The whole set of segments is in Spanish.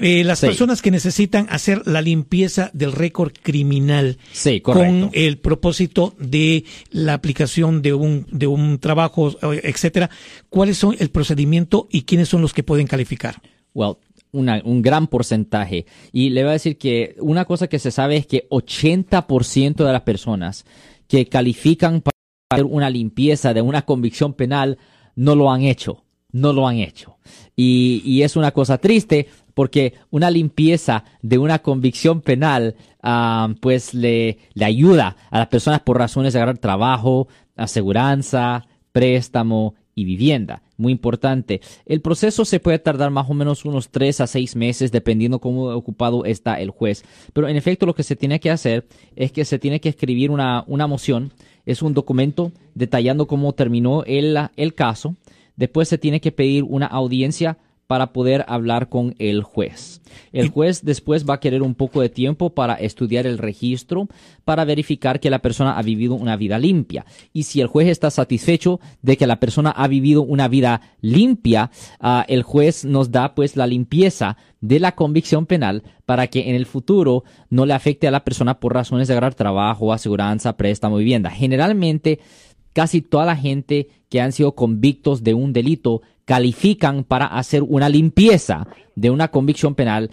Eh, las personas que necesitan hacer la limpieza del récord criminal con el propósito de la aplicación de un, de un trabajo, etcétera, ¿cuáles son el procedimiento y quiénes son los que pueden calificar? Well, un gran porcentaje. Y le voy a decir que una cosa que se sabe es que 80% de las personas que califican para hacer una limpieza de una convicción penal no lo han hecho. No lo han hecho. Y, es una cosa triste porque una limpieza de una convicción penal ah, pues le, le ayuda a las personas por razones de agarrar trabajo, aseguranza, préstamo y vivienda. Muy importante. El proceso se puede tardar más o menos unos tres a seis meses dependiendo cómo ocupado está el juez. Pero en efecto lo que se tiene que hacer es que se tiene que escribir una, una moción. Es un documento detallando cómo terminó el, el caso. Después se tiene que pedir una audiencia para poder hablar con el juez. El juez después va a querer un poco de tiempo para estudiar el registro, para verificar que la persona ha vivido una vida limpia. Y si el juez está satisfecho de que la persona ha vivido una vida limpia, ah, el juez nos da pues la limpieza de la convicción penal para que en el futuro no le afecte a la persona por razones de agarrar trabajo, aseguranza, préstamo, vivienda. Generalmente, casi toda la gente que han sido convictos de un delito califican para hacer una limpieza de una convicción penal,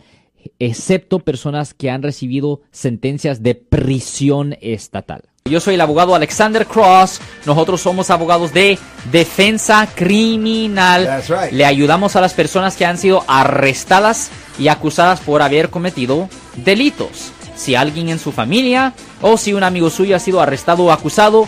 excepto personas que han recibido sentencias de prisión estatal. Yo soy el abogado Alexander Cross. Nosotros somos abogados de defensa criminal. Le ayudamos a las personas que han sido arrestadas y acusadas por haber cometido delitos. Si alguien en su familia o si un amigo suyo ha sido arrestado o acusado,